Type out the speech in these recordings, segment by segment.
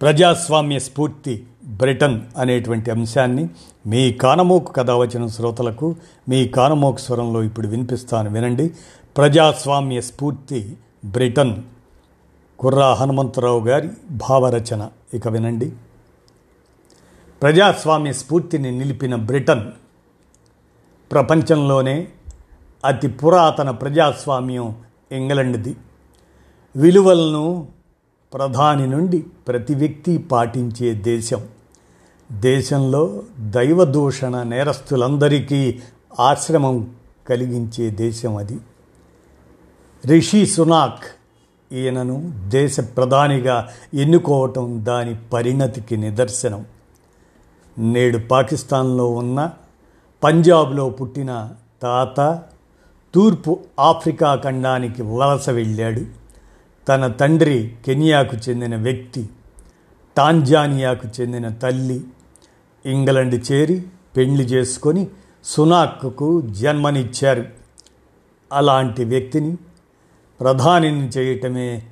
ప్రజాస్వామ్య స్ఫూర్తి బ్రిటన్ అనేటువంటి అంశాన్ని మీ కానమోకు కథ వచ్చిన శ్రోతలకు మీ కానమోకు స్వరంలో ఇప్పుడు వినిపిస్తాను వినండి. ప్రజాస్వామ్య స్ఫూర్తి బ్రిటన్. కుర్రా హనుమంతరావు గారి భావరచన. ఇక వినండి. ప్రజాస్వామ్య స్ఫూర్తిని నిలిపిన బ్రిటన్ ప్రపంచంలోనే అతి పురాతన ప్రజాస్వామ్యం ఇంగ్లండ్ది. విలువలను ప్రధాని నుండి ప్రతి వ్యక్తి పాటించే దేశం. దేశంలో దైవదూషణ నేరస్తులందరికీ ఆశ్రమం కలిగించే దేశం అది. రిషి సునాక్ ఈయనను దేశ ప్రధానిగా ఎన్నుకోవటం దాని పరిణతికి నిదర్శనం. నేడు పాకిస్తాన్లో ఉన్న పంజాబ్లో పుట్టిన తాత తూర్పు ఆఫ్రికా ఖండానికి వలస వెళ్ళాడు. తన తండ్రి కెనియాకు చెందిన వ్యక్తి టాంజానియాకు చెందిన తల్లి ఇంగ్లండ్ చేరి పెళ్ళి చేసుకొని సునాక్కు జన్మనిచ్చారు. అలాంటి వ్యక్తిని ప్రధానిని చేయటమే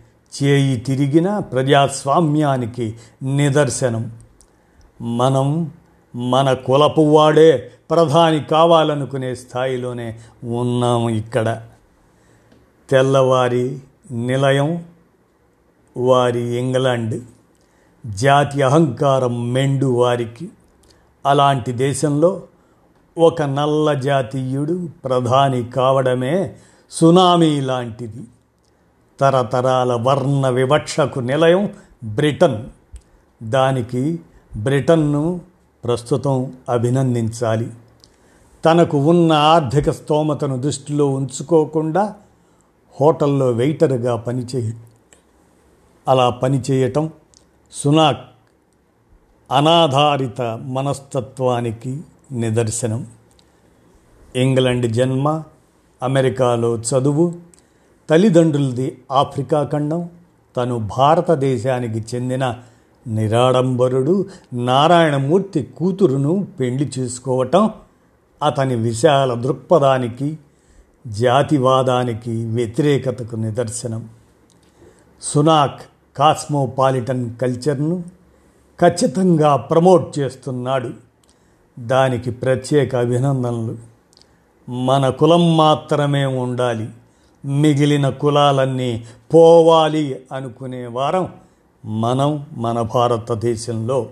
చేయి తిరిగిన ప్రజాస్వామ్యానికి నిదర్శనం. మనం మన కులపు వాడే ప్రధాని కావాలనుకునే స్థాయిలోనే ఉన్నాము ఇక్కడ. తెల్లవారి నిలయం వారి ఇంగ్లాండ్ జాతి అహంకారం మెండు వారికి. అలాంటి దేశంలో ఒక నల్ల జాతీయుడు ప్రధాని కావడమే సునామీ లాంటిది. తరతరాల వర్ణ వివక్షకు నిలయం బ్రిటన్. దానికి బ్రిటన్ను ప్రస్తుతం అభినందించాలి. తనకు ఉన్న ఆర్థిక స్తోమతను దృష్టిలో ఉంచుకోకుండా హోటల్లో వెయిటర్గా పనిచే అలా పనిచేయటం సునాక్ అనాధారిత మనస్తత్వానికి నిదర్శనం. ఇంగ్లండ్ జన్మ అమెరికాలో చదువు తల్లిదండ్రులది ఆఫ్రికా ఖండం తను భారతదేశానికి చెందిన నిరాడంబరుడు నారాయణమూర్తి కూతురును పెళ్ళి చేసుకోవటం అతని విశాల దృక్పథానికి జాతివాదానికి వ్యతిరేకతకు నిదర్శనం. సునాక్ కాస్మోపాలిటన్ కల్చర్ను ఖచ్చితంగా ప్రమోట్ చేస్తున్నాడు. దానికి ప్రత్యేక అభినందనలు. మన కులం మాత్రమే ఉండాలి. మిగిలిన కులాలన్నీ పోవాలి అనుకునే వారం మనం మన భారతదేశంలో.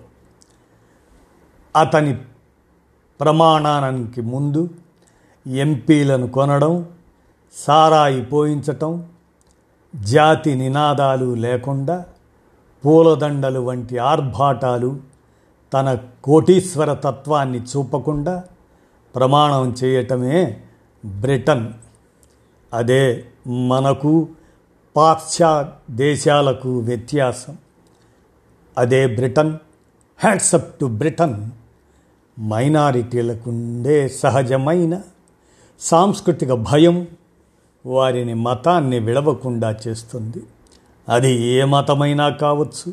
అతని ప్రమాణానికి ముందు ఎంపీలను కొనడం సారాయి పోయించటం జాతి నినాదాలు లేకుండా పూలదండలు వంటి ఆర్భాటాలు తన కోటీశ్వర తత్వాన్ని చూపకుండా ప్రమాణం చేయటమే బ్రిటన్. అదే మనకు పాశ్చా దేశాలకు వ్యత్యాసం. అదే Britain hands up to Britain. మైనారిటీలకుండే సహజమైన సాంస్కృతిక భయం వారిని మతాన్ని విడవకుండా చేస్తుంది. అది ఏ మతమైనా కావచ్చు.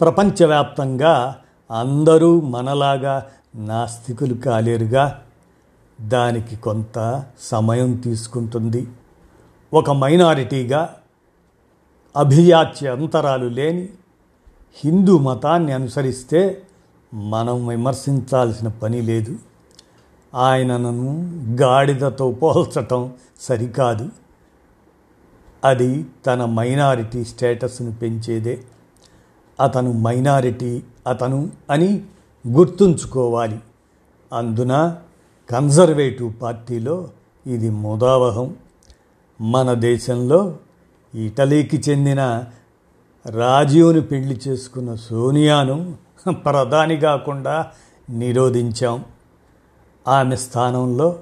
ప్రపంచవ్యాప్తంగా అందరూ మనలాగా నాస్తికులు కాలేరుగా. దానికి కొంత సమయం తీసుకుంటుంది. ఒక మైనారిటీగా అభియాచ్య అంతరాలు లేని హిందూ మతాన్ని అనుసరిస్తే మనం విమర్శించాల్సిన పని లేదు. ఆయనను గాడిదతో పోల్చటం సరికాదు. అది తన మైనారిటీ స్టేటస్ను పెంచేదే. అతను మైనారిటీ అతను అని గుర్తుంచుకోవాలి. అందున కన్జర్వేటివ్ పార్టీలో ఇది ముదావహం మన దేశంలో ఇటలీకి చెందిన రాజీవ్ని పెళ్ళి చేసుకున్న సోనియాను ప్రధాని కాకుండా నిరోధించాం. ఆమె స్థానంలో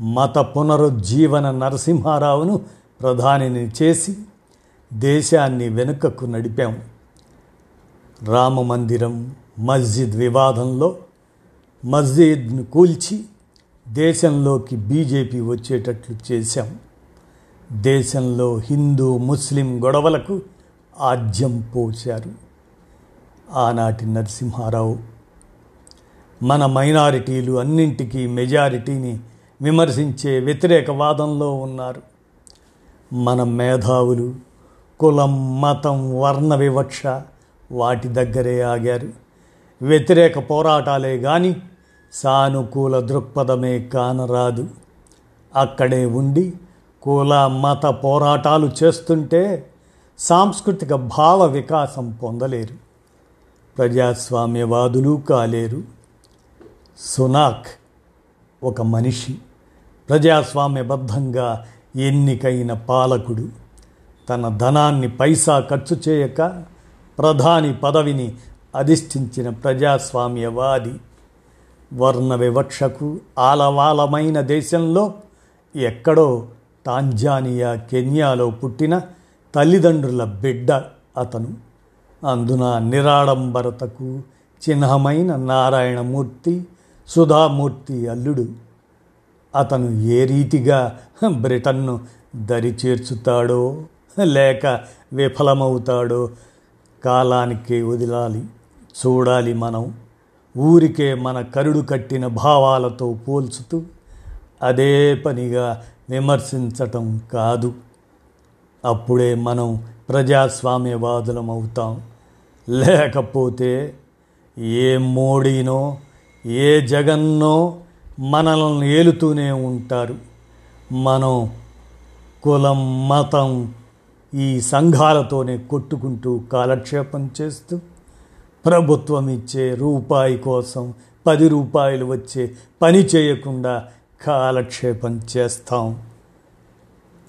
మత పునరుజ్జీవన నరసింహారావును ప్రధానిని చేసి దేశాన్ని వెనుకకు నడిపాం. రామ మందిరం మస్జిద్ వివాదంలో మస్జిద్ను కూల్చి దేశంలోకి బీజేపీ వచ్చేటట్లు చేశాం. దేశంలో హిందూ ముస్లిం గొడవలకు ఆజ్యం పోశారు. ఆనాటి నరసింహారావు మన మైనారిటీలు అన్నింటికీ మెజారిటీని విమర్శించే వ్యతిరేక వాదంలో ఉన్నారు. మన మేధావులు కులం మతం వర్ణ వివక్ష వాటి దగ్గరే ఆగారు. వ్యతిరేక పోరాటాలే కానీ సానుకూల దృక్పథమే కానరాదు. అక్కడే ఉండి కుల మత పోరాటాలు చేస్తుంటే సాంస్కృతిక భావ వికాసం పొందలేరు. ప్రజాస్వామ్యవాదులు కాలేరు. సునాక్ ఒక మనిషి. ప్రజాస్వామ్యబద్ధంగా ఎన్నికైన పాలకుడు తన ధనాన్ని పైసా ఖర్చు చేయక ప్రధాని పదవిని అధిష్ఠించిన ప్రజాస్వామ్యవాది. వర్ణ వివక్షకు ఆలవాలమైన దేశంలో ఎక్కడో టాంజానియా కెన్యాలో పుట్టిన తల్లిదండ్రుల బిడ్డ అతను. అందున నిరాడంబరతకు చిహ్నమైన నారాయణమూర్తి సుధామూర్తి అల్లుడు. అతను ఏ రీతిగా బ్రిటన్ను దరి చేర్చుతాడో లేక విఫలమవుతాడో కాలానికి వదిలాలి చూడాలి మనం. ఊరికే మన కరుడు కట్టిన భావాలతో పోల్చుతూ అదే పనిగా విమర్శించటం కాదు. అప్పుడే మనం ప్రజాస్వామ్యవాదులం అవుతాం లేకపోతే ఏ మోడీనో ఏ జగన్నో మనల్ని ఏలుతూనే ఉంటారు. మనం కులం మతం ఈ సంఘాలతోనే కొట్టుకుంటూ కాలక్షేపం చేస్తూ ప్రభుత్వం ఇచ్చే రూపాయి కోసం పది రూపాయలు వచ్చే పని చేయకుండా కాలక్షేపం చేస్తాం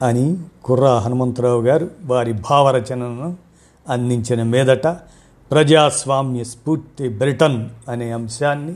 అని కుర్రా హనుమంతరావు గారు వారి భావరచనను అందించిన మీదట ప్రజాస్వామ్య స్ఫూర్తి బ్రిటన్ అనే అంశాన్ని